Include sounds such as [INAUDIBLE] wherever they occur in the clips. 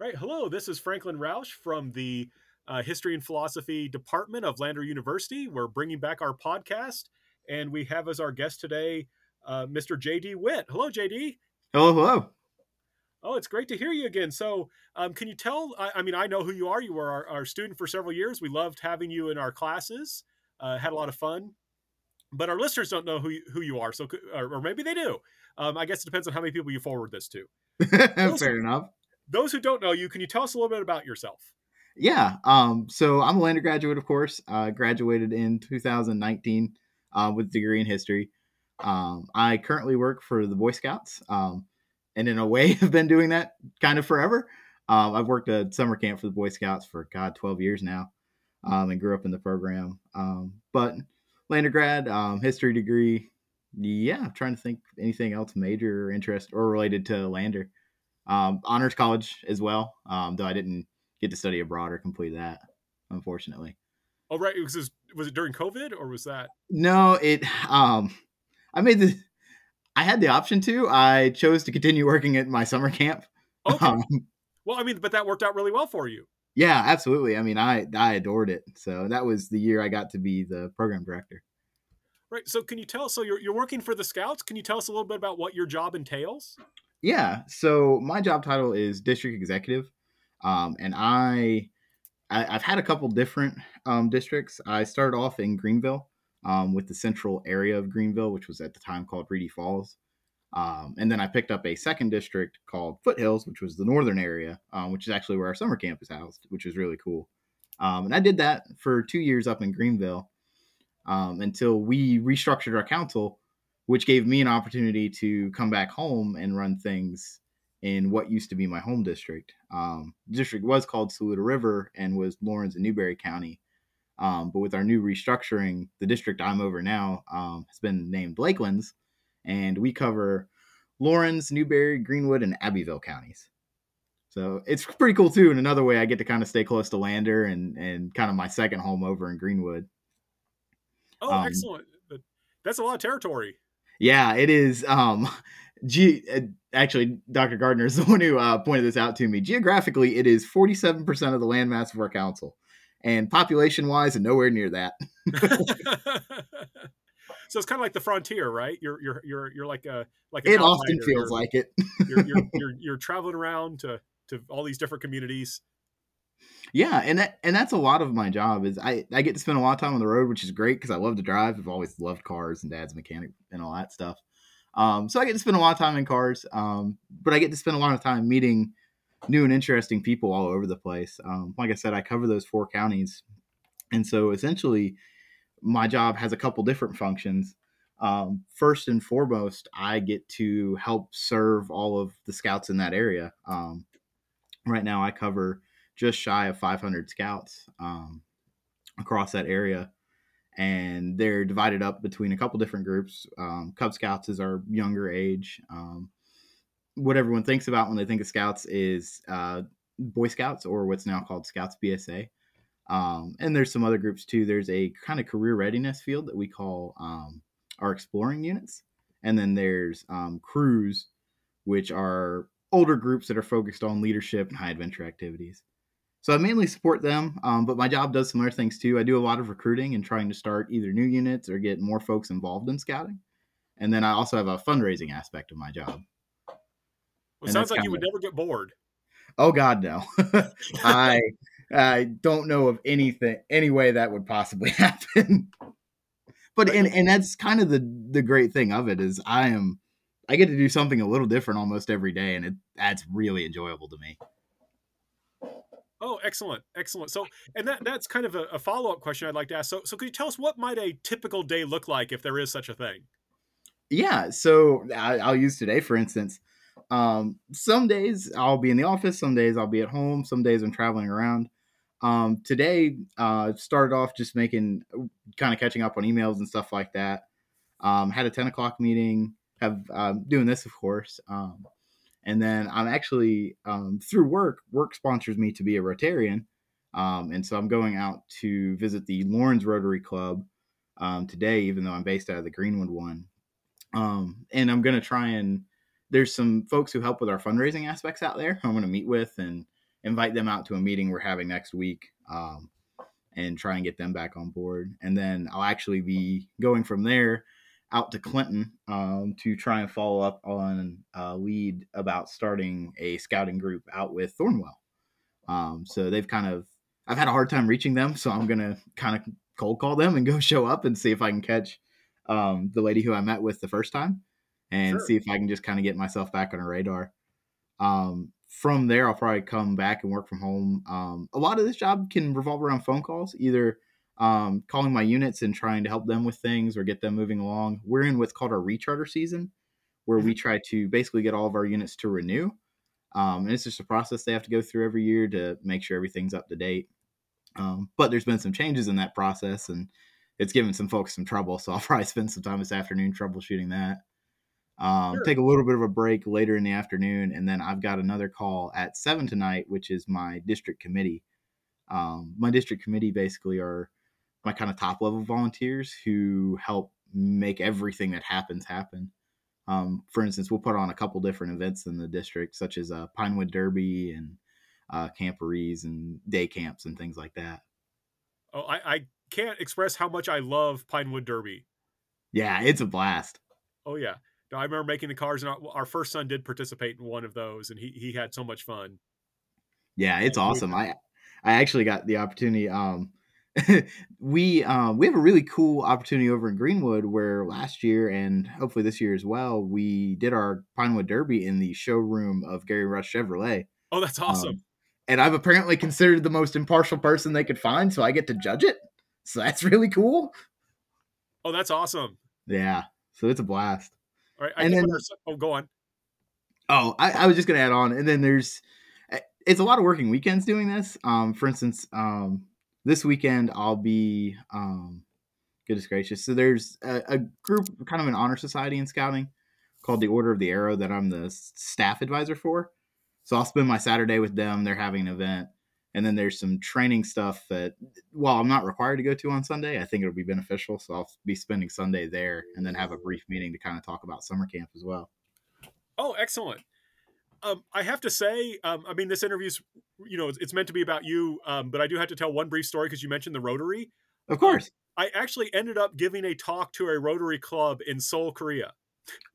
Right. Hello, this is Franklin Roush from the uh, History and Philosophy Department of Lander University. We're bringing back our podcast, and we have as our guest today uh, Mr. JD Witt. Hello, JD. Hello, hello. Oh, it's great to hear you again. So, um, can you tell? I, I, mean, I know who you are. You were our, our, student for several years. We loved having you in our classes. Uh, had a lot of fun. But our listeners don't know who you, who you are. So, or, or maybe they do. Um, I guess it depends on how many people you forward this to. [LAUGHS] Fair enough those who don't know you, can you tell us a little bit about yourself? Yeah. Um, so I'm a Lander graduate, of course. Uh, graduated in 2019 uh, with a degree in history. Um, I currently work for the Boy Scouts, um, and in a way, [LAUGHS] have been doing that kind of forever. Um, I've worked at summer camp for the Boy Scouts for God 12 years now, um, and grew up in the program. Um, but Lander grad, um, history degree. Yeah, I'm trying to think anything else major or interest or related to Lander um, honors college as well. Um, though I didn't get to study abroad or complete that, unfortunately. Oh right, it was was it during COVID or was that? No, it. Um, I made the. I had the option to. I chose to continue working at my summer camp. Okay. Um, well, I mean, but that worked out really well for you. Yeah, absolutely. I mean, I I adored it. So that was the year I got to be the program director. Right. So can you tell? So you're you're working for the Scouts. Can you tell us a little bit about what your job entails? Yeah. So my job title is district executive, um, and I, I have had a couple different um, districts. I started off in Greenville um, with the central area of Greenville, which was at the time called Reedy Falls. Um, and then I picked up a second district called Foothills, which was the northern area, um, which is actually where our summer camp is housed, which was really cool. Um, and I did that for two years up in Greenville until we restructured our council which gave me an opportunity to come back home and run things in what used to be my home district. Um, district was called Saluda River and was Laurens and Newberry County. Um, but with our new restructuring, the district I'm over now um, has been named Lakelands, and we cover Laurens, Newberry, Greenwood, and Abbeville counties. So it's pretty cool too. In another way, I get to kind of stay close to Lander and and kind of my second home over in Greenwood. Oh, um, excellent! That's a lot of territory. Yeah, it is. Um, [LAUGHS] ge- uh, actually, Dr. Gardner is the one who uh, pointed this out to me. Geographically, it is 47% of the landmass of our council, and population wise, and nowhere near that. [LAUGHS] so it's kind of like the frontier, right? You're you're you're you're like a like it often feels you're, like it. you're, you're, [LAUGHS] you're you're traveling around to to all these different communities yeah and that and that's a lot of my job is i i get to spend a lot of time on the road which is great because i love to drive i've always loved cars and dad's mechanic and all that stuff. Um, so i get to spend a lot of time in cars um, but i get to spend a lot of time meeting new and interesting people all over the place. Um, like i said i cover those four counties and so essentially my job has a couple different functions. Um, first and foremost i get to help serve all of the scouts in that area. Um, right now i cover just shy of 500 scouts um, across that area. And they're divided up between a couple different groups. Um, Cub Scouts is our younger age. Um, what everyone thinks about when they think of Scouts is uh, Boy Scouts or what's now called Scouts BSA. Um, and there's some other groups too. There's a kind of career readiness field that we call um, our exploring units. And then there's um, crews, which are older groups that are focused on leadership and high adventure activities. So I mainly support them, um, but my job does some other things too. I do a lot of recruiting and trying to start either new units or get more folks involved in scouting. And then I also have a fundraising aspect of my job. Well, it sounds like you would never get bored. Oh God, no! [LAUGHS] I I don't know of anything any way that would possibly [LAUGHS] happen. but and and that's kind of the the great thing of it is I am I get to do something a little different almost every day, and it that's really enjoyable to me. Excellent, excellent. So, and that that's kind of a, a follow up question I'd like to ask. So, so could you tell us what might a typical day look like if there is such a thing? Yeah. So I, will use today for instance. Um, some days I'll be in the office. Some days I'll be at home. Some days I'm traveling around. Um, today uh, started off just making kind of catching up on emails and stuff like that. Um, had a ten o'clock meeting. Have um, doing this of course. Um, and then I'm actually um, through work. Work sponsors me to be a Rotarian, um, and so I'm going out to visit the Laurens Rotary Club um, today, even though I'm based out of the Greenwood one. Um, and I'm going to try and there's some folks who help with our fundraising aspects out there. I'm going to meet with and invite them out to a meeting we're having next week um, and try and get them back on board. And then I'll actually be going from there out to Clinton um, to try and follow up on a lead about starting a scouting group out with Thornwell. Um, so they've kind of, I've had a hard time reaching them, so I'm gonna kind of cold call them and go [LAUGHS] show up and see if I can catch um, the lady who I met with the first time and Sure. see if I can just kind of get myself back on her radar. Um, from there, I'll probably come back and work from home. Um, a lot of this job can revolve around phone calls, either um, calling my units and trying to help them with things or get them moving along. We're in what's called our recharter season, where we try to basically get all of our units to renew. Um, and it's just a process they have to go through every year to make sure everything's up to date. Um, but there's been some changes in that process, and it's given some folks some trouble. So I'll [LAUGHS] probably spend some time this afternoon troubleshooting that. Um, Sure. Take a little bit of a break later in the afternoon, and then I've got another call at seven tonight, which is my district committee. Um, my district committee basically are my kind of top level volunteers who help make everything that happens happen. Um, for instance, we'll put on a couple different events in the district, such as a Pinewood Derby and uh, camporees and day camps and things like that. Oh, I, I can't express how much I love Pinewood Derby. Yeah, it's a blast. Oh yeah. No, I remember making the cars, and our, our first son did participate in one of those, and he he had so much fun. Yeah, it's awesome. I I actually got the opportunity. Um, [LAUGHS] we um, we have a really cool opportunity over in Greenwood where last year and hopefully this year as well, we did our Pinewood Derby in the showroom of Gary Rush Chevrolet. Oh, that's awesome. Um, and I've apparently considered the most impartial person they could find, so I get to judge it. So that's [LAUGHS] really cool. oh, that's awesome. Yeah, so it's a blast. All right. I And then- when our son- oh, go on. Oh, I, I was just gonna add on, and then there's it's a lot of working weekends doing this. Um, for instance, um, this weekend I'll be um, goodness gracious. So there's a, a group, kind of an honor society in scouting, called the Order of the Arrow that I'm the staff advisor for. So I'll spend my Saturday with them. They're having an event, and then there's some training stuff that, while I'm not required to go to on Sunday, I think it'll be beneficial. So I'll be spending Sunday there, and then have a brief meeting to kind of talk about summer camp as well. Oh, excellent. Um, I have to say, um, I mean, this interview's, you know, it's, it's meant to be about you, um, but I do have to tell one brief story because you mentioned the Rotary. Of course. I actually ended up giving a talk to a Rotary club in Seoul, Korea.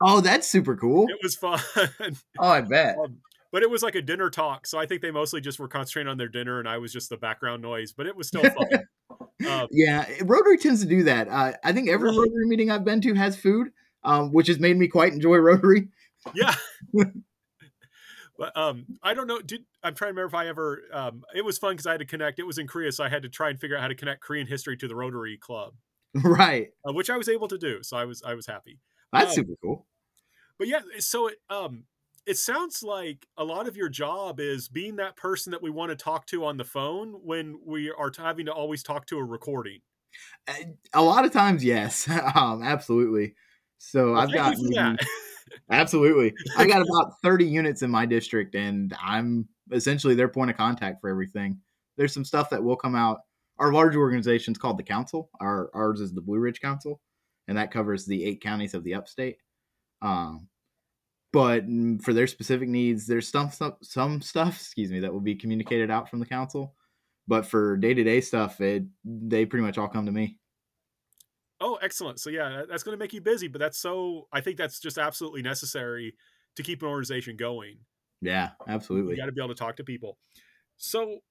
Oh, that's super cool. It was fun, [LAUGHS] Oh, I bet. um, but it was like a dinner talk. So I think they mostly just were concentrating on their dinner, and I was just the background noise. But it was still fun. [LAUGHS] um, Yeah, Rotary tends to do that. Uh, I think every Really? Rotary meeting I've been to has food, um, which has made me quite enjoy Rotary. yeah. [LAUGHS] but um, I don't know. Did I'm trying to remember if I ever? Um, it was fun because I had to connect. It was in Korea, so I had to try and figure out how to connect Korean history to the Rotary Club, [LAUGHS] right. uh, which I was able to do. So I was I was happy. That's Um, super cool. But yeah, so it um it sounds like a lot of your job is being that person that we want to talk to on the phone when we are having to always talk to a recording. Uh, A lot of times, yes, [LAUGHS] um, absolutely. So Well, I've got [LAUGHS] you for maybe- that. absolutely. I got [LAUGHS] about thirty units in my district, and I'm essentially their point of contact for everything. There's some stuff that will come out. Our large organization is called the Council. Our ours is the Blue Ridge Council, and that covers the eight counties of the upstate. Um, but for their specific needs, there's some some, some stuff, excuse me, that will be communicated out from the council. But for day to day stuff, it they pretty much all come to me. Oh, excellent. So yeah, that's going to make you busy, but that's so I think that's just absolutely necessary to keep an organization going. Yeah, absolutely. You got to be able to talk to people. So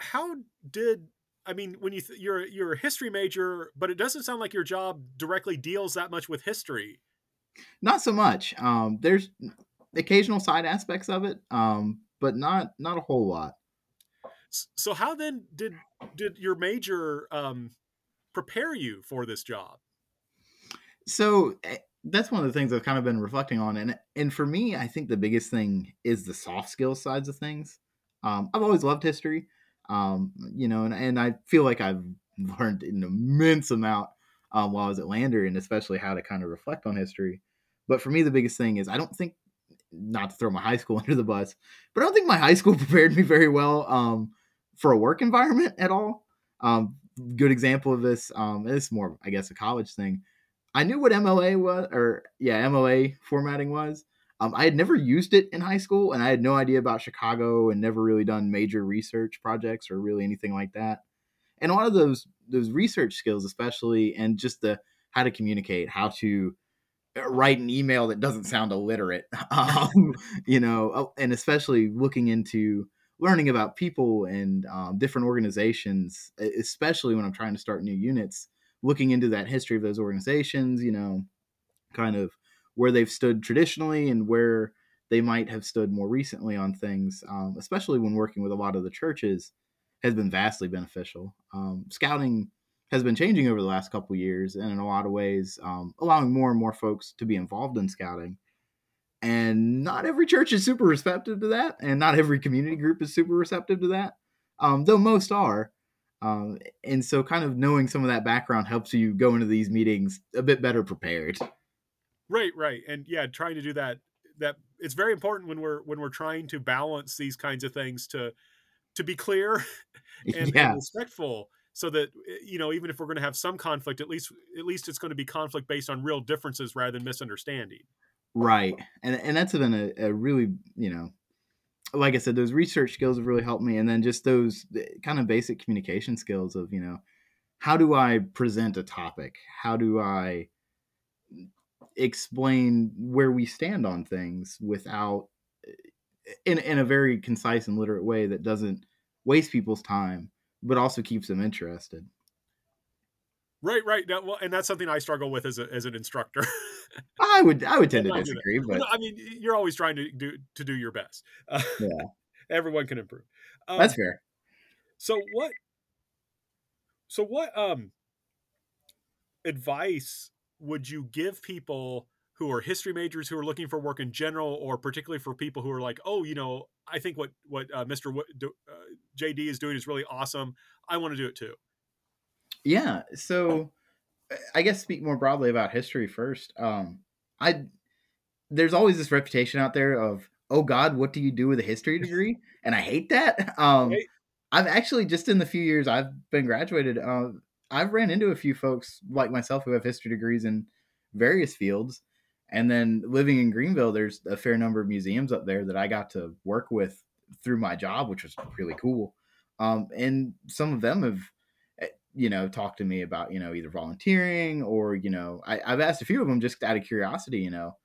how did I mean when you th- you're you're a history major, but it doesn't sound like your job directly deals that much with history. Not so much. Um, there's occasional side aspects of it, um, but not not a whole lot. So how then did did your major um, prepare you for this job? So eh, that's one of the things I've kind of been reflecting on, and and for me, I think the biggest thing is the soft skills sides of things. Um, I've always loved history, um, you know, and, and I feel like I've [LAUGHS] learned an immense amount um, while I was at Lander, and especially how to kind of reflect on history. But for me, the biggest thing is I don't think, not to throw my [LAUGHS] high school under the bus, but I don't think my high school [LAUGHS] prepared me very well um, for a work environment at all. Um, good example of this, um, it's more, I guess, a college thing. I knew what MLA was, or yeah, MLA formatting was. Um, I had never used it in high school, and I had no idea about Chicago, and never really done major research projects or really anything like that. And a lot of those those research skills, especially, and just the how to communicate, how to uh, write an email that doesn't sound illiterate, [LAUGHS] um, you know, oh, and especially looking into learning about people and um, different organizations, especially when I'm trying to start new units, looking into that history of those organizations, you know, kind of where they've stood traditionally and where they might have stood more recently on things, um, especially when working with a lot of the churches, has been vastly beneficial. Um, scouting has been changing over the last couple years, and in a lot of ways, um, allowing more and more folks to be involved in scouting and not every church is super receptive to that and not every community group is super receptive to that um, though most are um, and so kind of knowing some of that background helps you go into these meetings a bit better prepared right right and yeah trying to do that that it's very important when we're when we're trying to balance these kinds of things to to be clear [LAUGHS] [LAUGHS] and, yeah. and respectful so that eh, you know even if we're going to have some conflict at least at least it's going to be conflict based on real differences rather than misunderstanding Right. And and that's been a, a really, you know, like I said, those research skills have really helped me. And then just those eh, kind of basic communication skills of, you know, how do I present a topic? How do I explain where we stand on things without eh, in in a very concise and literate way that doesn't waste people's time, but also keeps them interested. Right, right. Now, well, and that's something I struggle with as, a, as an instructor. [LAUGHS] I would I would tend to disagree, but no, I mean, you're always trying to do to do your best. Uh, yeah, [LAUGHS] everyone can improve. Um, that's fair. So what? So what? Um, advice would you give people who are history majors who are looking for work in general, or particularly for people who are like, oh, you know, I think what what uh, Mr. W- uh, JD is doing is really awesome. I want to do it too. Yeah. So I guess speak more broadly about history first. Um, I there's always this reputation out there of oh God, what do you do with a history [LAUGHS] degree? And I hate that. Um, right. I've actually just in the few years I've been graduated, uh, I've ran into a few folks like myself who have history degrees in various fields. And then living in Greenville, there's a fair number of museums up there that I got to work with through my job, which was really cool. Um, and some of them have you know, talk to me about, you know, either volunteering or, you know, I, have asked a few of them just out of curiosity, you know,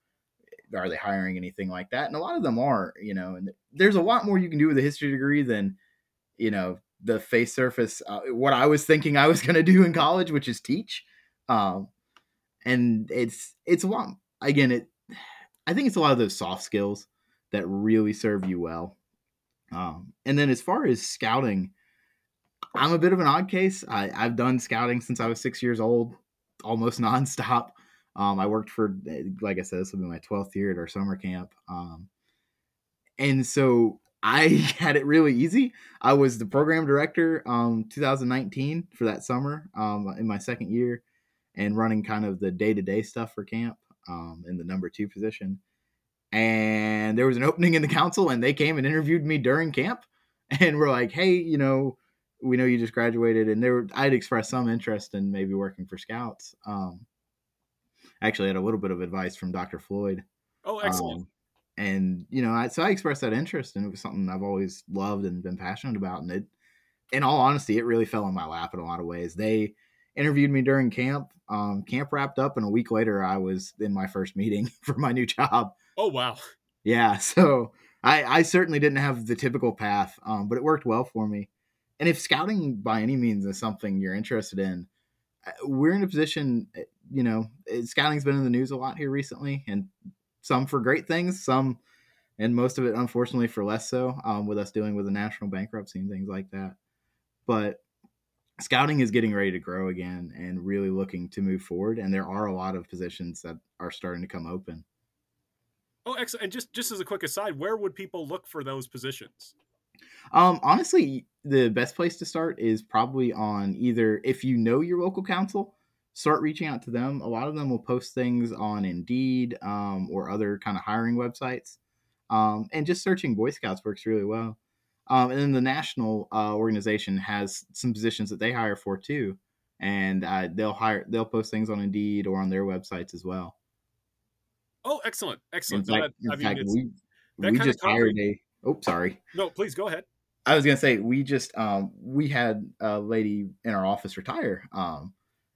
are they hiring anything like that? And a lot of them are, you know, and there's a lot more you can do with a history degree than, you know, the face surface, uh, what I was thinking I was going [LAUGHS] to do in college, which is teach. Um, and it's, it's a lot, again, it, I think it's a lot of those soft skills that really serve you well. Um, and then as far as scouting, I'm a bit of an odd case. I, have done scouting since I was six years old, almost [LAUGHS] nonstop. Um, I worked for, eh, like I said, this will be my 12th year at our summer camp. Um, and so I [LAUGHS] had it really easy. I was the program director um 2019 for that summer um, in my second year and running kind of the day to day stuff for camp um, in the number two position. And there was an opening in the council, and they came and interviewed me during camp [LAUGHS] and were like, hey, you know, we know you just graduated, and there I'd expressed some interest in maybe working for Scouts. Um, actually, had a little bit of advice from Dr. Floyd. Oh, excellent. Um, and you know, I, so I expressed that interest, and it was something I've always loved and been passionate about. And it, in all honesty, it really fell in my lap in a lot of ways. They interviewed me during camp. Um, camp wrapped up, and a week later, I was in my first meeting [LAUGHS] for my new job. Oh wow! Yeah, [LAUGHS] so I, I certainly didn't have the typical path, um, but it worked well for me and if scouting by any means is something you're interested in, uh, we're in a position, uh, you know, scouting's been in the news a lot here recently, and some for great things, some, and most of it, unfortunately, for less so, um, with us dealing with the national bankruptcy and things like that. But scouting is getting ready to grow again and really looking to move forward. And there are a lot of positions that are starting to come open. Oh, excellent! And just just as a quick aside, where would people look for those positions? Um, honestly, the best place to start is probably on either if you know your local council, start reaching out to them. A lot of them will post things on Indeed um, or other kind of hiring websites. Um, and just searching Boy Scouts works really well. Um, and then the national uh, organization has some positions that they hire for too, and uh, they'll hire they'll post things on Indeed or on their websites as well. Oh, excellent, In excellent. No, fact, that, in I mean, fact, we we just hired a. Oh, sorry. No, please go ahead. I was gonna say we just um we had a lady in our office retire um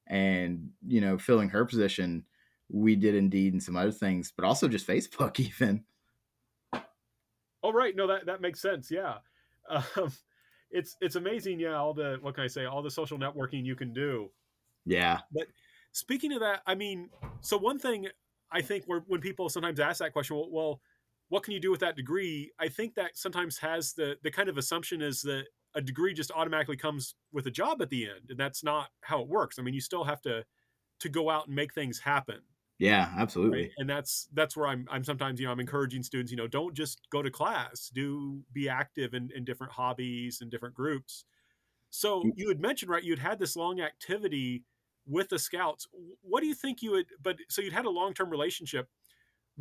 and you know filling her position we did indeed and some other things but also just Facebook [LAUGHS] even Oh, right. No, that that makes sense. Yeah, [LAUGHS] um, it's it's amazing. Yeah, all the what can I say? All the social networking you can do. yeah But speaking of that, I mean, so one thing I think where when people sometimes ask that question, well, well, what can you do with that degree? I think that sometimes has the the kind of assumption is that a degree just automatically comes with a job at the end, and that's not how it works. I mean, you still have to to go out and make things happen, yeah right? absolutely And that's that's where I'm I'm sometimes you know I'm encouraging students, you know, don't just go to class, do be active in in different hobbies and different groups. So mm. you had mentioned, right? You'd had this long activity with the scouts. What do you think you would? But so you'd had a long term relationship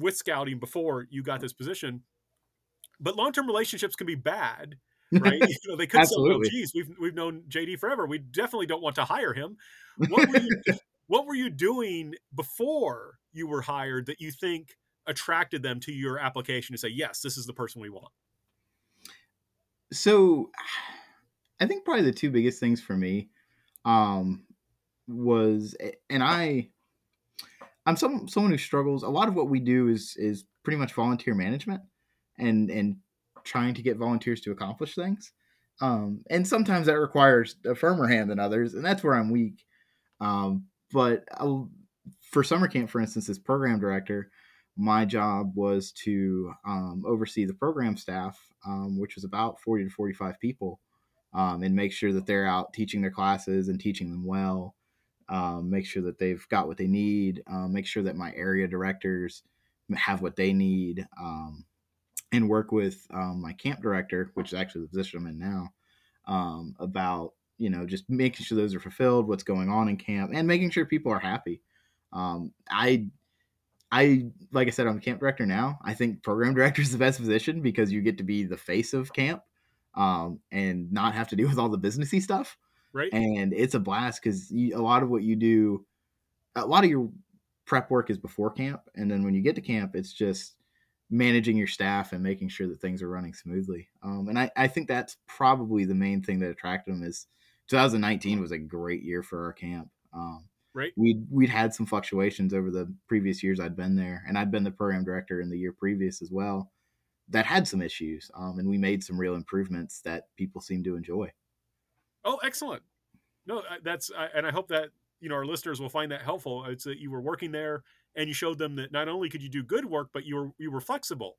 with scouting before you got this position. But long term relationships can be bad, [LAUGHS] right? You know, they could say, "Well, absolutely geez, we've we've known JD forever. We definitely don't want to hire him." [LAUGHS] What were you What were you doing before you were hired that you think attracted them to your application to say, "Yes, this is the person we want"? so I think probably the two biggest things for me um was and I I'm some someone who struggles. A lot of what we do is is pretty much volunteer management, and and trying to get volunteers to accomplish things. Um, and sometimes that requires a firmer hand than others, and that's where I'm weak. Um, but I'll, for summer camp, for instance, as program director, my job was to um, oversee the program staff, um, which was about 40 to 45 people, um, and make sure that they're out teaching their classes and teaching them well um, make sure that they've got what they need, um, make sure that my area directors have what they need, um, and work with um, my camp director, which is actually the position I'm in now, um, about you know just making sure those are fulfilled, what's going on in camp, and making sure people are happy. Um, I I like I said, I'm camp director now. I think program [LAUGHS] director is the best position because you get to be the face of camp um, and not have to deal with all the businessy stuff Right? and it's a blast because a lot of what you do a lot of your prep work is before camp and then when you get to camp it's just managing your staff and making sure that things are running smoothly um, and I, I think that's probably the main thing that attracted them is 2019 was a great year for our camp um, Right? we'd we'd had some fluctuations over the previous years I'd been there, and I'd been the program director in the year previous as well. That had some issues, um, and we made some real improvements that people seem to enjoy. Oh, excellent. No, that's and I hope that you know our listeners will find that helpful. It's that you were working there and you showed them that not only could you do good work, but you were you were flexible.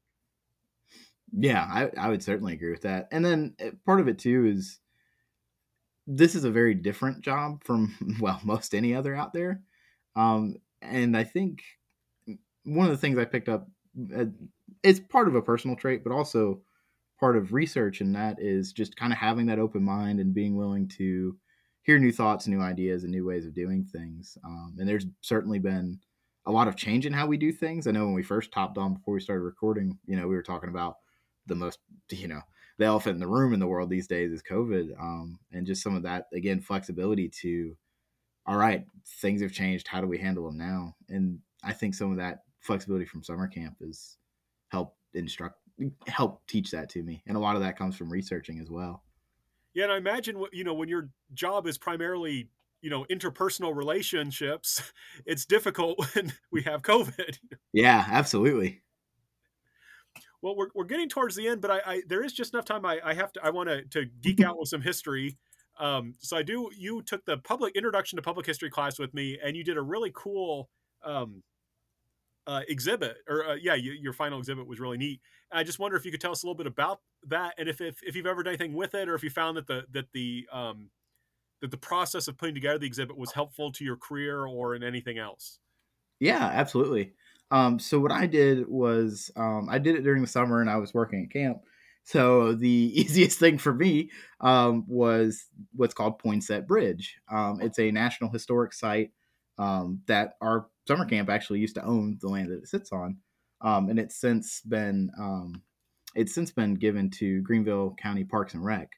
Yeah, I, I would certainly agree with that. And then uh, part of it too is this is a very different job from [LAUGHS] well most any other out there, um, and I think one of the things I picked up uh, it's part of a personal trait, but also part of research, and that is just kind of having that open mind and being willing to hear new thoughts, new ideas, and new ways of doing things. Um, and there's certainly been a lot of change in how we do things. I know when we first topped on before we started recording, you know, we were talking about the most, you know, the elephant in the room in the world these days is COVID, um, and just some of that again flexibility to, all right, things have changed. How do we handle them now? And I think some of that flexibility from summer camp has helped instruct, help teach that to me, and a lot of that comes from researching as well. Yeah, and I imagine you know when your job is primarily you know interpersonal relationships, [LAUGHS] it's difficult [LAUGHS] when we have COVID. Yeah, absolutely. Well, we're, we're getting towards the end, but I, I there is just enough time. I, I have to I want to to geek out with some history. Um, so I do. You took the public introduction to public history class with me, and you did a really cool um, uh, exhibit. Or uh, yeah, you, your final exhibit was really neat. I just wonder if you could tell us a little bit about that, and if, if if you've ever done anything with it, or if you found that the that the um, that the process of putting together the exhibit was helpful to your career or in anything else. Yeah, absolutely. Um, so what I did was um, I did it during the summer and I was working at camp. So the [LAUGHS] easiest thing for me um, was what's called Poinsett Bridge. Um, it's a national historic site um, that our summer camp actually used to own the land that it sits on, um, and it's since been um, it's since been given to Greenville County Parks and Rec.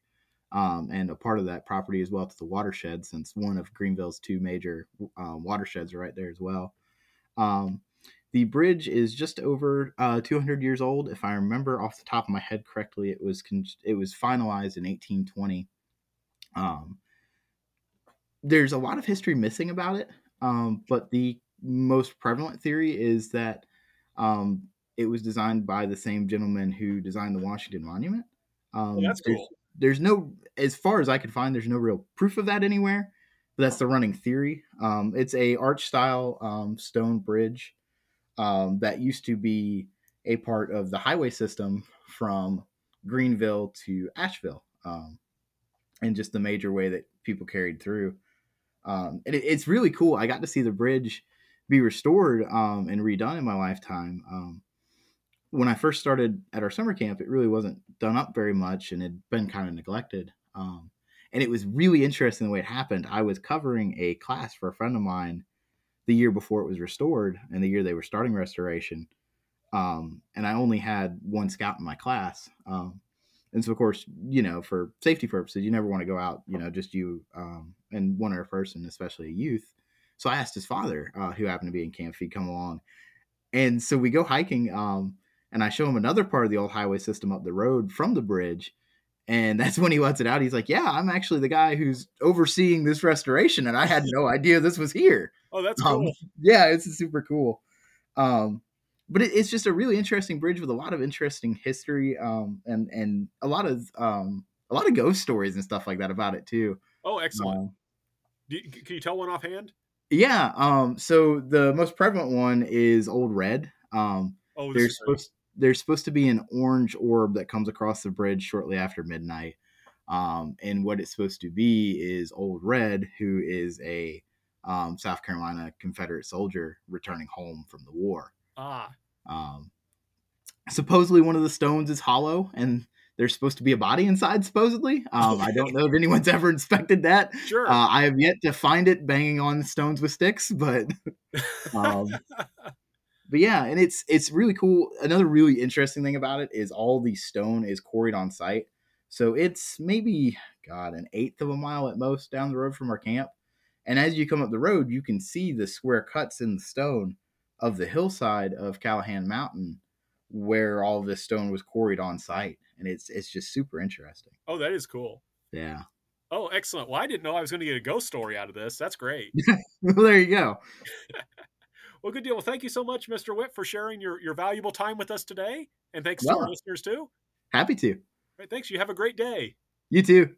Um, and a part of that property as well to the watershed, since one of Greenville's two major uh, watersheds are right there as well. Um, the bridge is just over uh, 200 years old. If I remember off the top of my head correctly, it was con- it was finalized in 1820. Um, there's a lot of history missing about it, um, but the most prevalent theory is that um, it was designed by the same gentleman who designed the Washington Monument. Um, well, that's there's, cool. There's no, as far as I could find, there's no real proof of that anywhere. But that's the running theory. Um, it's a arch style um, stone bridge um, that used to be a part of the highway system from Greenville to Asheville, um, and just the major way that people carried through. Um, and it, it's really cool. I got to see the bridge be restored um, and redone in my lifetime. Um, when I first started at our summer camp, it really wasn't done up very much and had been kind of neglected. Um, and it was really interesting the way it happened. I was covering a class for a friend of mine the year before it was restored and the year they were starting restoration. Um, and I only had one scout in my class. Um, and so, of course, you know, for safety purposes, you never want to go out, you know, just you um, and one other person, especially a youth. So I asked his father, uh, who happened to be in camp, if he'd come along. And so we go hiking, um, and I show him another part of the old highway system up the road from the bridge. And [LAUGHS] that's when he lets it out. He's like, "Yeah, I'm actually the guy who's overseeing this restoration, and I had no idea this was here." Oh, that's Um, cool. yeah, it's super cool. Um, but it, it's just a really interesting bridge with a lot of interesting history um, and and a lot of um, a lot of ghost stories and stuff like that about it too. Oh, excellent. Um, you, can you tell one offhand? Yeah. Um, so the most prevalent one is Old Red. Um, Oh, there's supposed there's supposed to be an orange orb that comes across the bridge shortly after midnight. Um, and what it's supposed to be is Old Red, who is a um, South Carolina Confederate soldier returning home from the war. ah, Um, supposedly, one of the stones is hollow, and there's supposed to be a body inside. Supposedly, um, I don't know if anyone's [LAUGHS] ever inspected that. sure. Uh, I have yet to find it banging on stones with sticks, but [LAUGHS] um, but yeah, and it's it's really cool. Another really interesting thing about it is all the stone is quarried on site, so it's maybe God an eighth of a mile at most down the road from our camp. And as you come up the road, you can see the square cuts in the stone of the hillside of Callahan Mountain, where all this stone was quarried on site, and it's it's just super interesting. oh, that is cool. Yeah, Oh, excellent. Well, I didn't know I was going to get a ghost story out of this. That's great. [LAUGHS] well there you go. [LAUGHS] Well, good deal. Well, thank you so much, Mr. Witt, for sharing your, your valuable time with us today. And thanks to our listeners, too. Happy to. right, thanks. You have a great day. You too.